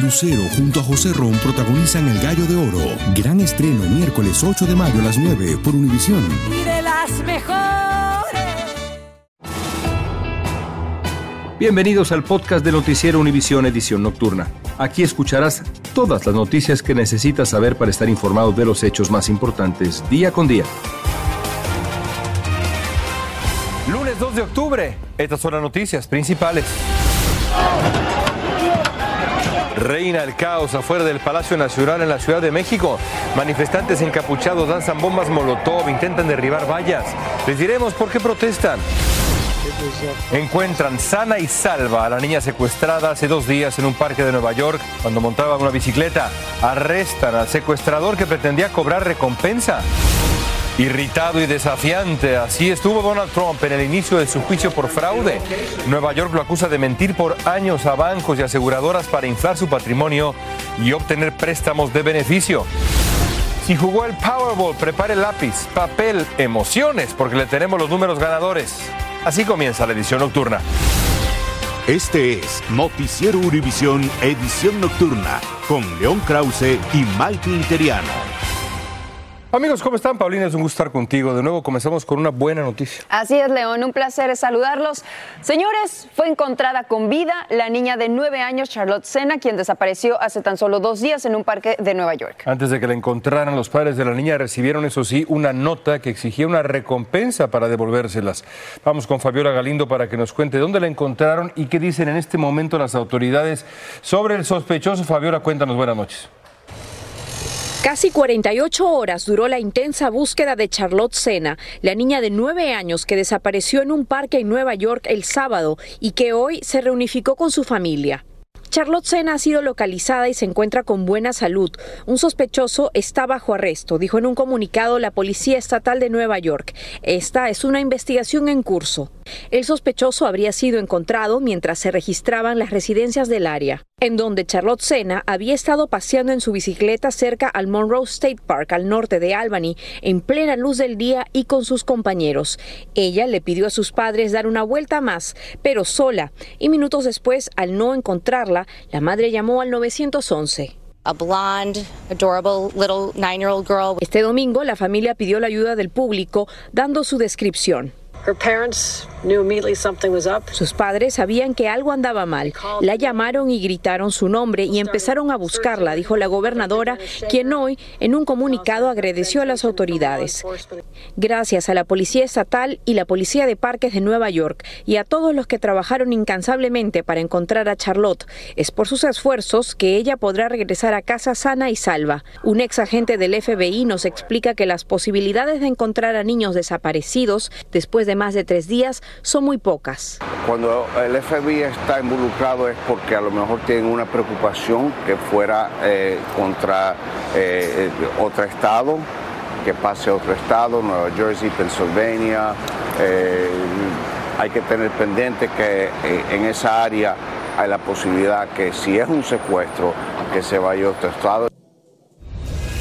Lucero junto a José Ron protagonizan El Gallo de Oro. Gran estreno miércoles 8 de mayo a las 9 por Univisión. Y de las mejores. Bienvenidos al podcast de Noticiero Univisión Edición Nocturna. Aquí escucharás todas las noticias que necesitas saber para estar informado de los hechos más importantes día con día. Lunes 2 de octubre. Estas son las noticias principales. Reina el caos afuera del Palacio Nacional en la Ciudad de México. Manifestantes encapuchados danzan bombas molotov, intentan derribar vallas. Les diremos por qué protestan. Encuentran sana y salva a la niña secuestrada hace dos días en un parque de Nueva York cuando montaba una bicicleta. Arrestan al secuestrador que pretendía cobrar recompensa. Irritado y desafiante, así estuvo Donald Trump en el inicio de su juicio por fraude. Nueva York lo acusa de mentir por años a bancos y aseguradoras para inflar su patrimonio y obtener préstamos de beneficio. Si jugó el Powerball, prepare lápiz, papel, emociones, porque le tenemos los números ganadores. Así comienza la edición nocturna. Este es Noticiero Univisión Edición Nocturna con León Krause y Mike Interiano. Amigos, ¿cómo están? Paulina, es un gusto estar contigo. De nuevo comenzamos con una buena noticia. Así es, León, un placer saludarlos. Señores, fue encontrada con vida la niña de nueve años, Charlotte Sena, quien desapareció hace tan solo dos días en un parque de Nueva York. Antes de que la encontraran, los padres de la niña recibieron, eso sí, una nota que exigía una recompensa para devolvérselas. Vamos con Fabiola Galindo para que nos cuente dónde la encontraron y qué dicen en este momento las autoridades sobre el sospechoso. Fabiola, cuéntanos, buenas noches. Casi 48 horas duró la intensa búsqueda de Charlotte Sena, la niña de 9 años que desapareció en un parque en Nueva York el sábado y que hoy se reunificó con su familia. Charlotte Sena ha sido localizada y se encuentra con buena salud. Un sospechoso está bajo arresto, dijo en un comunicado la Policía Estatal de Nueva York. Esta es una investigación en curso. El sospechoso habría sido encontrado mientras se registraban las residencias del área, en donde Charlotte Sena había estado paseando en su bicicleta cerca al Monroe State Park al norte de Albany, en plena luz del día y con sus compañeros. Ella le pidió a sus padres dar una vuelta más, pero sola, y minutos después, al no encontrarla, la madre llamó al 911. Este domingo la familia pidió la ayuda del público dando su descripción. Sus padres sabían que algo andaba mal. La llamaron y gritaron su nombre y empezaron a buscarla, dijo la gobernadora, quien hoy, en un comunicado, agradeció a las autoridades. Gracias a la Policía Estatal y la Policía de Parques de Nueva York y a todos los que trabajaron incansablemente para encontrar a Charlotte, es por sus esfuerzos que ella podrá regresar a casa sana y salva. Un ex agente del FBI nos explica que las posibilidades de encontrar a niños desaparecidos después de más de tres días son muy pocas. Cuando el FBI está involucrado es porque a lo mejor tienen una preocupación que fuera eh, contra eh, otro estado, que pase a otro estado, Nueva Jersey, Pennsylvania. Eh, hay que tener pendiente que en esa área hay la posibilidad que si es un secuestro, que se vaya a otro estado.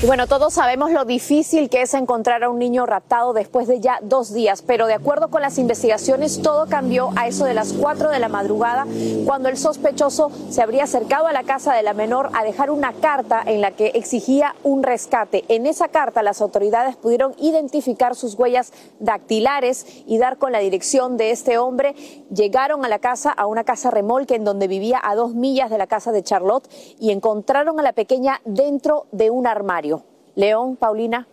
Y bueno, todos sabemos lo difícil que es encontrar a un niño raptado después de ya dos días, pero de acuerdo con las investigaciones, todo cambió a eso de las 4 de la madrugada, cuando el sospechoso se habría acercado a la casa de la menor a dejar una carta en la que exigía un rescate. En esa carta las autoridades pudieron identificar sus huellas dactilares y dar con la dirección de este hombre. Llegaron a la casa, a una casa remolque en donde vivía a dos millas de la casa de Charlotte y encontraron a la pequeña dentro de un armario. León, Paulina.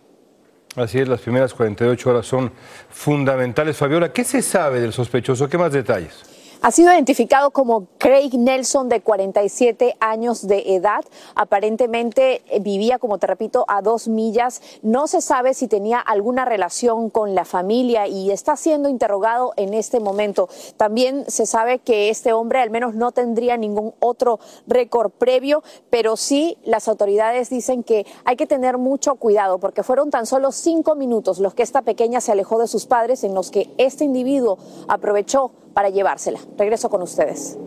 Así es, las primeras 48 horas son fundamentales. Fabiola, ¿qué se sabe del sospechoso? ¿Qué más detalles? Ha sido identificado como Craig Nelson, de 47 años de edad. Aparentemente eh, vivía, como te repito, a dos millas. No se sabe si tenía alguna relación con la familia y está siendo interrogado en este momento. También se sabe que este hombre al menos no tendría ningún otro récord previo, pero sí las autoridades dicen que hay que tener mucho cuidado porque fueron tan solo cinco minutos los que esta pequeña se alejó de sus padres en los que este individuo aprovechó para llevársela. Regreso con ustedes.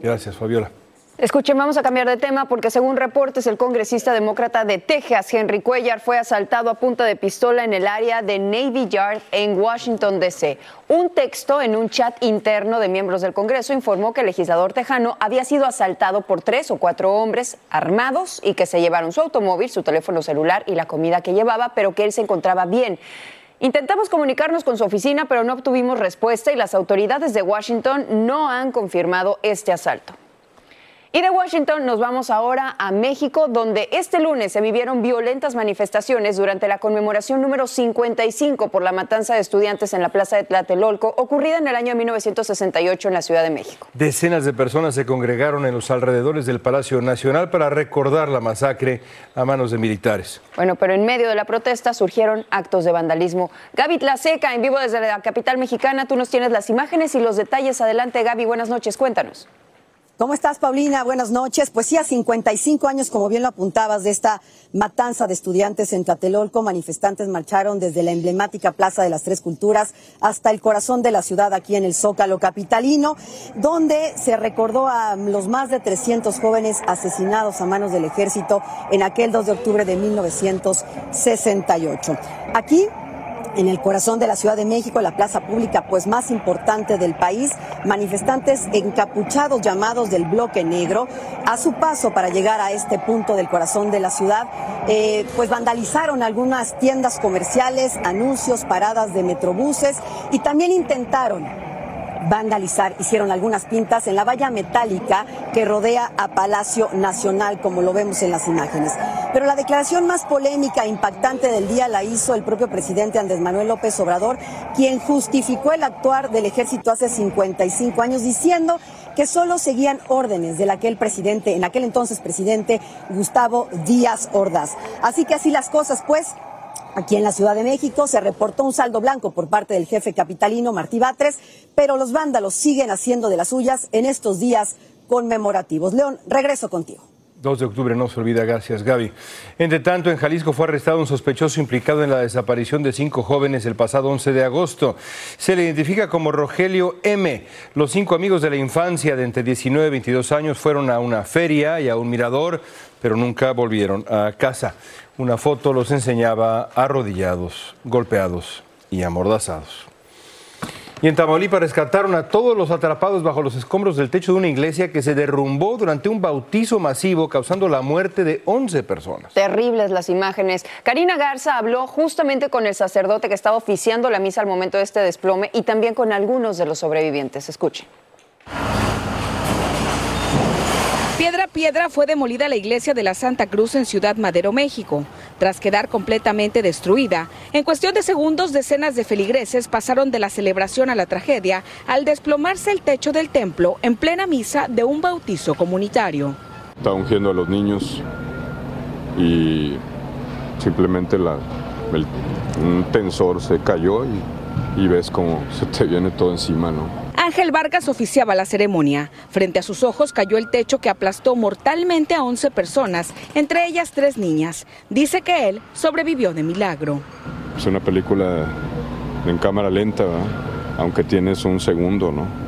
Gracias, Fabiola. Escuchen, vamos a cambiar de tema porque según reportes el congresista demócrata de Texas, Henry Cuellar, fue asaltado a punta de pistola en el área de Navy Yard en Washington, D.C. Un texto en un chat interno de miembros del Congreso informó que el legislador tejano había sido asaltado por tres o cuatro hombres armados y que se llevaron su automóvil, su teléfono celular y la comida que llevaba, pero que él se encontraba bien. Intentamos comunicarnos con su oficina, pero no obtuvimos respuesta y las autoridades de Washington no han confirmado este asalto. Y de Washington nos vamos ahora a México, donde este lunes se vivieron violentas manifestaciones durante la conmemoración número 55 por la matanza de estudiantes en la Plaza de Tlatelolco, ocurrida en el año 1968 en la Ciudad de México. Decenas de personas se congregaron en los alrededores del Palacio Nacional para recordar la masacre a manos de militares. Bueno, pero en medio de la protesta surgieron actos de vandalismo. Gaby Tlaseca, en vivo desde la capital mexicana, tú nos tienes las imágenes y los detalles. Adelante, Gaby, buenas noches, cuéntanos. ¿Cómo estás, Paulina? Buenas noches. Pues sí, a 55 años, como bien lo apuntabas, de esta matanza de estudiantes en Tlatelolco, manifestantes marcharon desde la emblemática Plaza de las Tres Culturas hasta el corazón de la ciudad, aquí en el Zócalo Capitalino, donde se recordó a los más de 300 jóvenes asesinados a manos del ejército en aquel 2 de octubre de 1968. Aquí en el corazón de la Ciudad de México, la plaza pública pues más importante del país, manifestantes encapuchados llamados del bloque negro, a su paso para llegar a este punto del corazón de la ciudad, eh, pues vandalizaron algunas tiendas comerciales, anuncios, paradas de metrobuses y también intentaron vandalizar, hicieron algunas pintas en la valla metálica que rodea a Palacio Nacional, como lo vemos en las imágenes. Pero la declaración más polémica e impactante del día la hizo el propio presidente Andrés Manuel López Obrador, quien justificó el actuar del ejército hace 55 años diciendo que solo seguían órdenes del aquel presidente, en aquel entonces presidente Gustavo Díaz Ordaz. Así que así las cosas, pues, Aquí en la Ciudad de México se reportó un saldo blanco por parte del jefe capitalino Martí Batres, pero los vándalos siguen haciendo de las suyas en estos días conmemorativos. León, regreso contigo. 2 de octubre, no se olvida, gracias Gaby. Entre tanto, en Jalisco fue arrestado un sospechoso implicado en la desaparición de cinco jóvenes el pasado 11 de agosto. Se le identifica como Rogelio M. Los cinco amigos de la infancia de entre 19 y 22 años fueron a una feria y a un mirador, pero nunca volvieron a casa. Una foto los enseñaba arrodillados, golpeados y amordazados. Y en Tamaulipas rescataron a todos los atrapados bajo los escombros del techo de una iglesia que se derrumbó durante un bautizo masivo causando la muerte de 11 personas. Terribles las imágenes. Karina Garza habló justamente con el sacerdote que estaba oficiando la misa al momento de este desplome y también con algunos de los sobrevivientes. Escuchen. Piedra a piedra fue demolida la iglesia de la Santa Cruz en Ciudad Madero, México. Tras quedar completamente destruida, en cuestión de segundos decenas de feligreses pasaron de la celebración a la tragedia al desplomarse el techo del templo en plena misa de un bautizo comunitario. Está ungiendo a los niños y simplemente el, un tensor se cayó y, y ves como se te viene todo encima, ¿no? Ángel Vargas oficiaba la ceremonia. Frente a sus ojos cayó el techo que aplastó mortalmente a 11 personas, entre ellas tres niñas. Dice que él sobrevivió de milagro. Es una película en cámara lenta, aunque tienes un segundo, ¿no?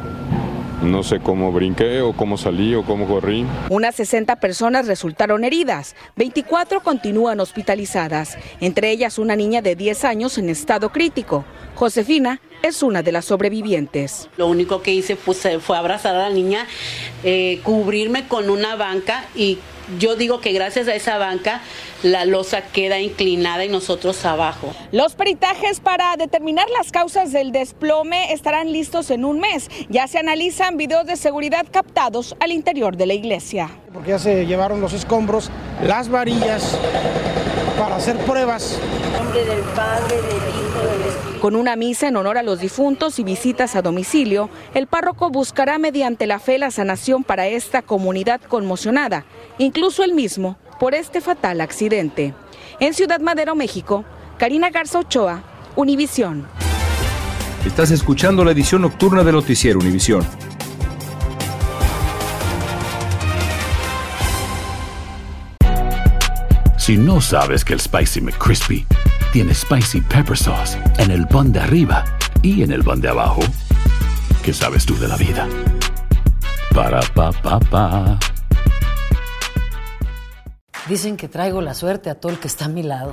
No sé cómo brinqué o cómo salí o cómo corrí. Unas 60 personas resultaron heridas, 24 continúan hospitalizadas, entre ellas una niña de 10 años en estado crítico. Josefina es una de las sobrevivientes. Lo único que hice pues, fue abrazar a la niña, eh, cubrirme con una banca y yo digo que gracias a esa banca la losa queda inclinada y nosotros abajo. Los peritajes para determinar las causas del desplome estarán listos en un mes. Ya se analizan videos de seguridad captados al interior de la iglesia. Porque ya se llevaron los escombros, las varillas para hacer pruebas. del Padre, del Hijo, del Espíritu. Con una misa en honor a los difuntos y visitas a domicilio, el párroco buscará mediante la fe la sanación para esta comunidad conmocionada, incluso él mismo, por este fatal accidente. En Ciudad Madero, México, Karina Garza Ochoa, Univisión. Estás escuchando la edición nocturna de Noticiero Univisión. Si no sabes que el Spicy McCrispy tiene Spicy Pepper Sauce en el pan de arriba y en el pan de abajo, ¿qué sabes tú de la vida? Para, pa, pa, pa. Dicen que traigo la suerte a todo el que está a mi lado.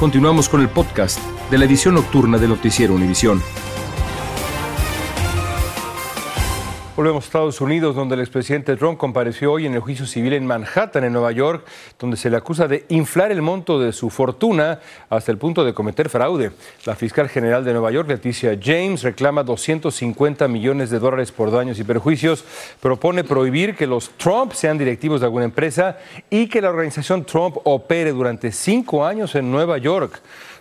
Continuamos con el podcast de la edición nocturna de Noticiero Univisión. Volvemos a Estados Unidos, donde el expresidente Trump compareció hoy en el juicio civil en Manhattan, en Nueva York, donde se le acusa de inflar el monto de su fortuna hasta el punto de cometer fraude. La fiscal general de Nueva York, Leticia James, reclama 250 millones de dólares por daños y perjuicios, propone prohibir que los Trump sean directivos de alguna empresa y que la organización Trump opere durante cinco años en Nueva York.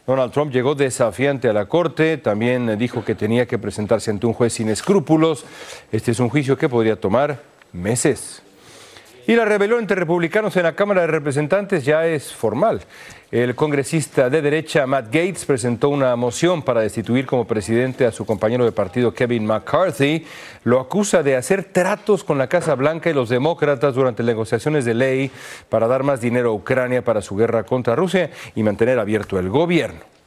Donald Trump llegó desafiante a la corte, también dijo que tenía que presentarse ante un juez sin escrúpulos. Este es un juicio que podría tomar meses. Y la rebelión entre republicanos en la Cámara de Representantes ya es formal. El congresista de derecha Matt Gates presentó una moción para destituir como presidente a su compañero de partido Kevin McCarthy. Lo acusa de hacer tratos con la Casa Blanca y los demócratas durante negociaciones de ley para dar más dinero a Ucrania para su guerra contra Rusia y mantener abierto el gobierno.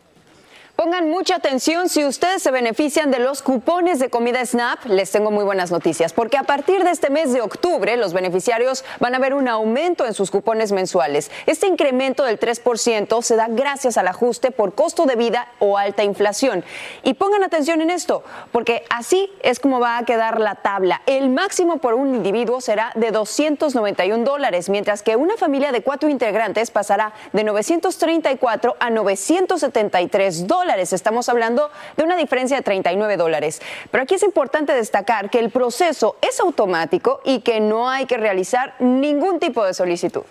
Pongan mucha atención si ustedes se benefician de los cupones de comida SNAP, les tengo muy buenas noticias, porque a partir de este mes de octubre los beneficiarios van a ver un aumento en sus cupones mensuales. Este incremento del 3% se da gracias al ajuste por costo de vida o alta inflación. Y pongan atención en esto, porque así es como va a quedar la tabla. El máximo por un individuo será de 291 dólares, mientras que una familia de cuatro integrantes pasará de 934 a 973 dólares. Estamos hablando de una diferencia de 39 dólares. Pero aquí es importante destacar que el proceso es automático y que no hay que realizar ningún tipo de solicitud.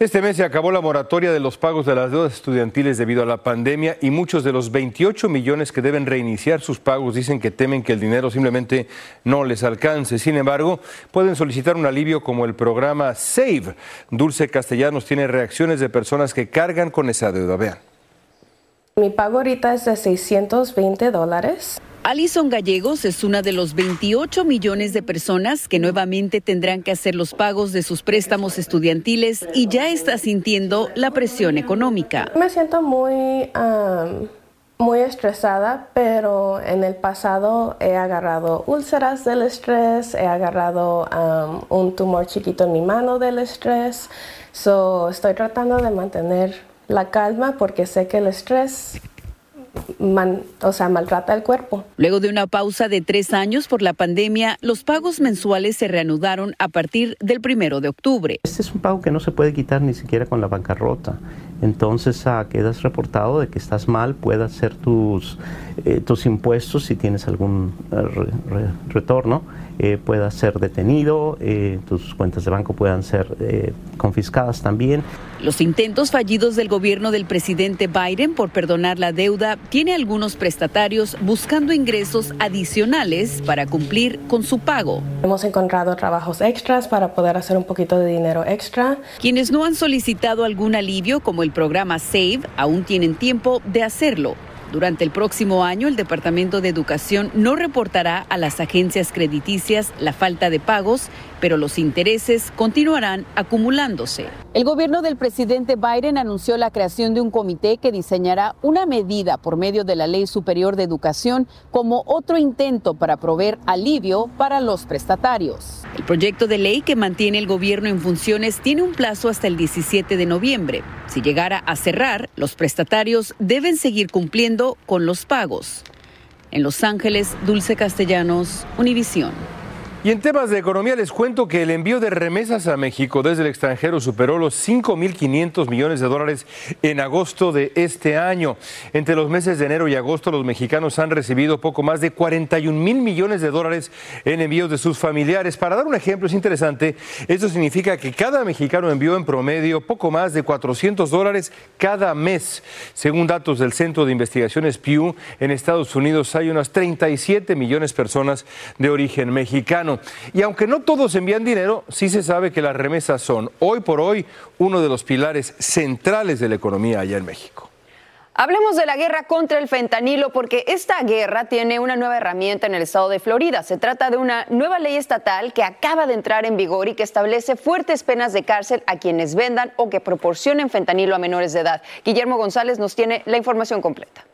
Este mes se acabó la moratoria de los pagos de las deudas estudiantiles debido a la pandemia y muchos de los 28 millones que deben reiniciar sus pagos dicen que temen que el dinero simplemente no les alcance. Sin embargo, pueden solicitar un alivio como el programa SAVE. Dulce Castellanos tiene reacciones de personas que cargan con esa deuda. Vean. Mi pago ahorita es de 620 dólares. Alison Gallegos es una de los 28 millones de personas que nuevamente tendrán que hacer los pagos de sus préstamos estudiantiles y ya está sintiendo la presión económica. Me siento muy, um, muy estresada, pero en el pasado he agarrado úlceras del estrés, he agarrado um, un tumor chiquito en mi mano del estrés. So, estoy tratando de mantener la calma porque sé que el estrés o sea, maltrata el cuerpo. Luego de una pausa de tres años por la pandemia, los pagos mensuales se reanudaron a partir del primero de octubre. Este es un pago que no se puede quitar ni siquiera con la bancarrota. Entonces ah, quedas reportado de que estás mal, puedes hacer tus, eh, tus impuestos si tienes algún eh, retorno eh, pueda ser detenido, eh, tus cuentas de banco puedan ser eh, confiscadas también. Los intentos fallidos del gobierno del presidente Biden por perdonar la deuda tiene algunos prestatarios buscando ingresos adicionales para cumplir con su pago. Hemos encontrado trabajos extras para poder hacer un poquito de dinero extra. Quienes no han solicitado algún alivio como el programa SAVE aún tienen tiempo de hacerlo. Durante el próximo año, el Departamento de Educación no reportará a las agencias crediticias la falta de pagos, pero los intereses continuarán acumulándose. El gobierno del presidente Biden anunció la creación de un comité que diseñará una medida por medio de la Ley Superior de Educación como otro intento para proveer alivio para los prestatarios. El proyecto de ley que mantiene el gobierno en funciones tiene un plazo hasta el 17 de noviembre. Si llegara a cerrar, los prestatarios deben seguir cumpliendo con los pagos. En Los Ángeles, Dulce Castellanos, Univisión. Y en temas de economía les cuento que el envío de remesas a México desde el extranjero superó los 5.500 millones de dólares en agosto de este año. Entre los meses de enero y agosto los mexicanos han recibido poco más de 41 mil millones de dólares en envíos de sus familiares. Para dar un ejemplo, es interesante, esto significa que cada mexicano envió en promedio poco más de 400 dólares cada mes. Según datos del Centro de Investigaciones Pew, en Estados Unidos hay unas 37 millones de personas de origen mexicano. Y aunque no todos envían dinero, sí se sabe que las remesas son hoy por hoy uno de los pilares centrales de la economía allá en México. Hablemos de la guerra contra el fentanilo porque esta guerra tiene una nueva herramienta en el estado de Florida. Se trata de una nueva ley estatal que acaba de entrar en vigor y que establece fuertes penas de cárcel a quienes vendan o que proporcionen fentanilo a menores de edad. Guillermo González nos tiene la información completa.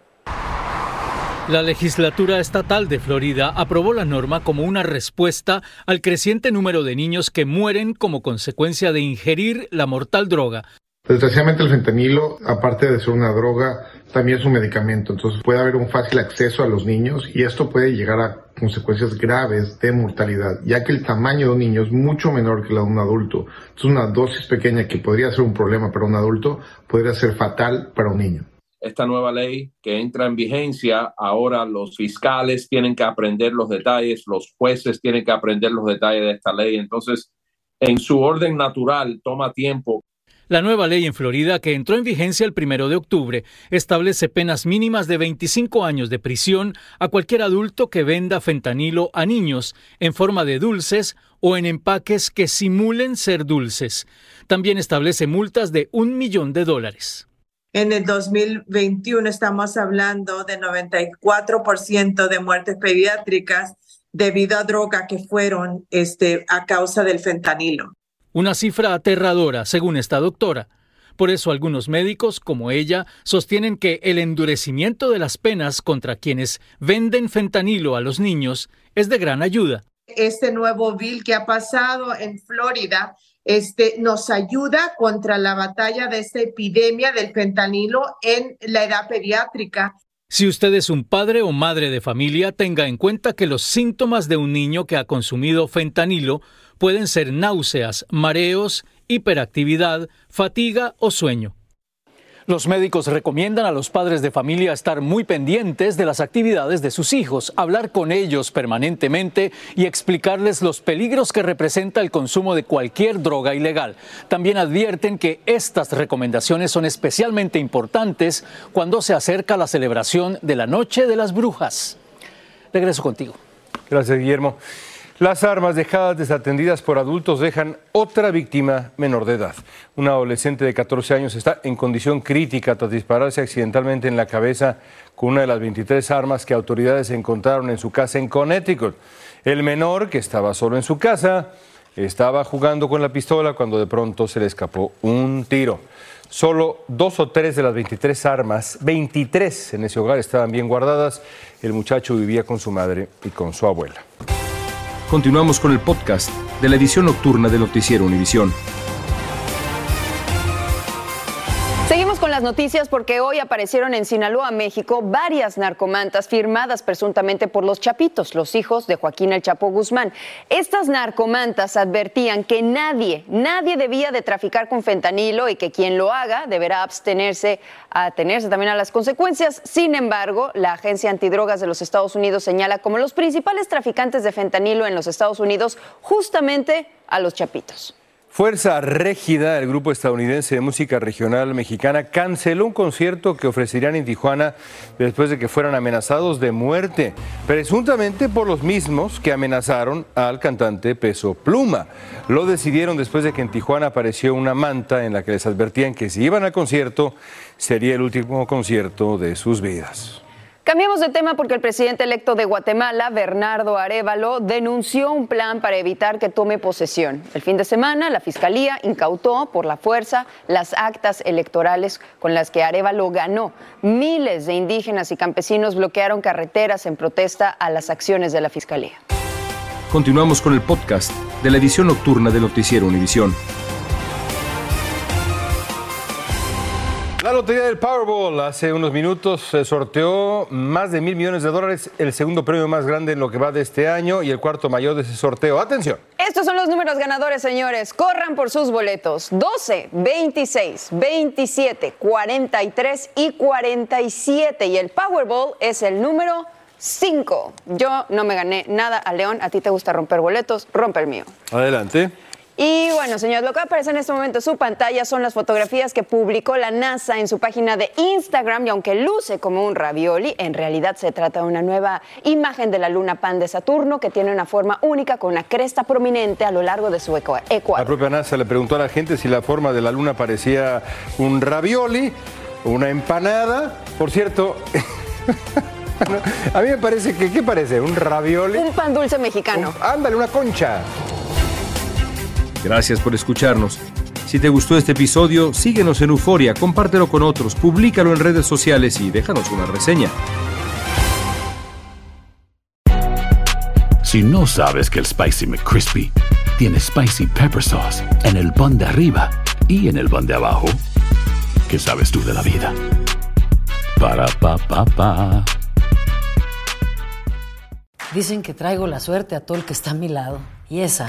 La legislatura estatal de Florida aprobó la norma como una respuesta al creciente número de niños que mueren como consecuencia de ingerir la mortal droga. Desgraciadamente el fentanilo, aparte de ser una droga, también es un medicamento, entonces puede haber un fácil acceso a los niños y esto puede llegar a consecuencias graves de mortalidad, ya que el tamaño de un niño es mucho menor que la de un adulto. Entonces una dosis pequeña que podría ser un problema para un adulto podría ser fatal para un niño esta nueva ley que entra en vigencia, ahora los fiscales tienen que aprender los detalles, los jueces tienen que aprender los detalles de esta ley. Entonces, en su orden natural, toma tiempo. La nueva ley en Florida, que entró en vigencia el primero de octubre, establece penas mínimas de 25 años de prisión a cualquier adulto que venda fentanilo a niños en forma de dulces o en empaques que simulen ser dulces. También establece multas de un millón de dólares. En el 2021 estamos hablando de 94% de muertes pediátricas debido a droga que fueron este, a causa del fentanilo. Una cifra aterradora, según esta doctora. Por eso algunos médicos, como ella, sostienen que el endurecimiento de las penas contra quienes venden fentanilo a los niños es de gran ayuda. Este nuevo bill que ha pasado en Florida este, nos ayuda contra la batalla de esta epidemia del fentanilo en la edad pediátrica. Si usted es un padre o madre de familia, tenga en cuenta que los síntomas de un niño que ha consumido fentanilo pueden ser náuseas, mareos, hiperactividad, fatiga o sueño. Los médicos recomiendan a los padres de familia estar muy pendientes de las actividades de sus hijos, hablar con ellos permanentemente y explicarles los peligros que representa el consumo de cualquier droga ilegal. También advierten que estas recomendaciones son especialmente importantes cuando se acerca la celebración de la Noche de las Brujas. Regreso contigo. Gracias, Guillermo. Las armas dejadas desatendidas por adultos dejan otra víctima menor de edad. Una adolescente de 14 años está en condición crítica tras dispararse accidentalmente en la cabeza con una de las 23 armas que autoridades encontraron en su casa en Connecticut. El menor, que estaba solo en su casa, estaba jugando con la pistola cuando de pronto se le escapó un tiro. Solo dos o tres de las 23 armas, 23 en ese hogar, estaban bien guardadas. El muchacho vivía con su madre y con su abuela. Continuamos con el podcast de la edición nocturna de Noticiero Univisión. Las noticias porque hoy aparecieron en Sinaloa, México, varias narcomantas firmadas presuntamente por los Chapitos, los hijos de Joaquín El Chapo Guzmán. Estas narcomantas advertían que nadie, nadie debía de traficar con fentanilo y que quien lo haga deberá abstenerse a atenerse también a las consecuencias. Sin embargo, la Agencia Antidrogas de los Estados Unidos señala como los principales traficantes de fentanilo en los Estados Unidos justamente a los Chapitos. Fuerza Régida, el grupo estadounidense de música regional mexicana, canceló un concierto que ofrecerían en Tijuana después de que fueran amenazados de muerte, presuntamente por los mismos que amenazaron al cantante Peso Pluma. Lo decidieron después de que en Tijuana apareció una manta en la que les advertían que si iban al concierto sería el último concierto de sus vidas. Cambiamos de tema porque el presidente electo de Guatemala, Bernardo Arevalo, denunció un plan para evitar que tome posesión. El fin de semana, la Fiscalía incautó por la fuerza las actas electorales con las que Arevalo ganó. Miles de indígenas y campesinos bloquearon carreteras en protesta a las acciones de la Fiscalía. Continuamos con el podcast de la edición nocturna de Noticiero Univisión. Lotería del Powerball hace unos minutos se sorteó más de mil millones de dólares, el segundo premio más grande en lo que va de este año y el cuarto mayor de ese sorteo. Atención. Estos son los números ganadores, señores. Corran por sus boletos. 12, 26, 27, 43 y 47. Y el Powerball es el número 5. Yo no me gané nada a León. A ti te gusta romper boletos. Rompe el mío. Adelante. Y bueno, señores, lo que aparece en este momento en su pantalla son las fotografías que publicó la NASA en su página de Instagram y aunque luce como un ravioli, en realidad se trata de una nueva imagen de la luna pan de Saturno que tiene una forma única con una cresta prominente a lo largo de su ecuador. La propia NASA le preguntó a la gente si la forma de la luna parecía un ravioli, una empanada. Por cierto, a mí me parece que, ¿qué parece? ¿Un ravioli? Un pan dulce mexicano. ándale, una concha. Gracias por escucharnos. Si te gustó este episodio, síguenos en Euforia, compártelo con otros, públicalo en redes sociales y déjanos una reseña. Si no sabes que el Spicy McCrispy tiene Spicy Pepper Sauce en el pan de arriba y en el pan de abajo, ¿qué sabes tú de la vida? Para, pa, pa, pa. Dicen que traigo la suerte a todo el que está a mi lado. Y esa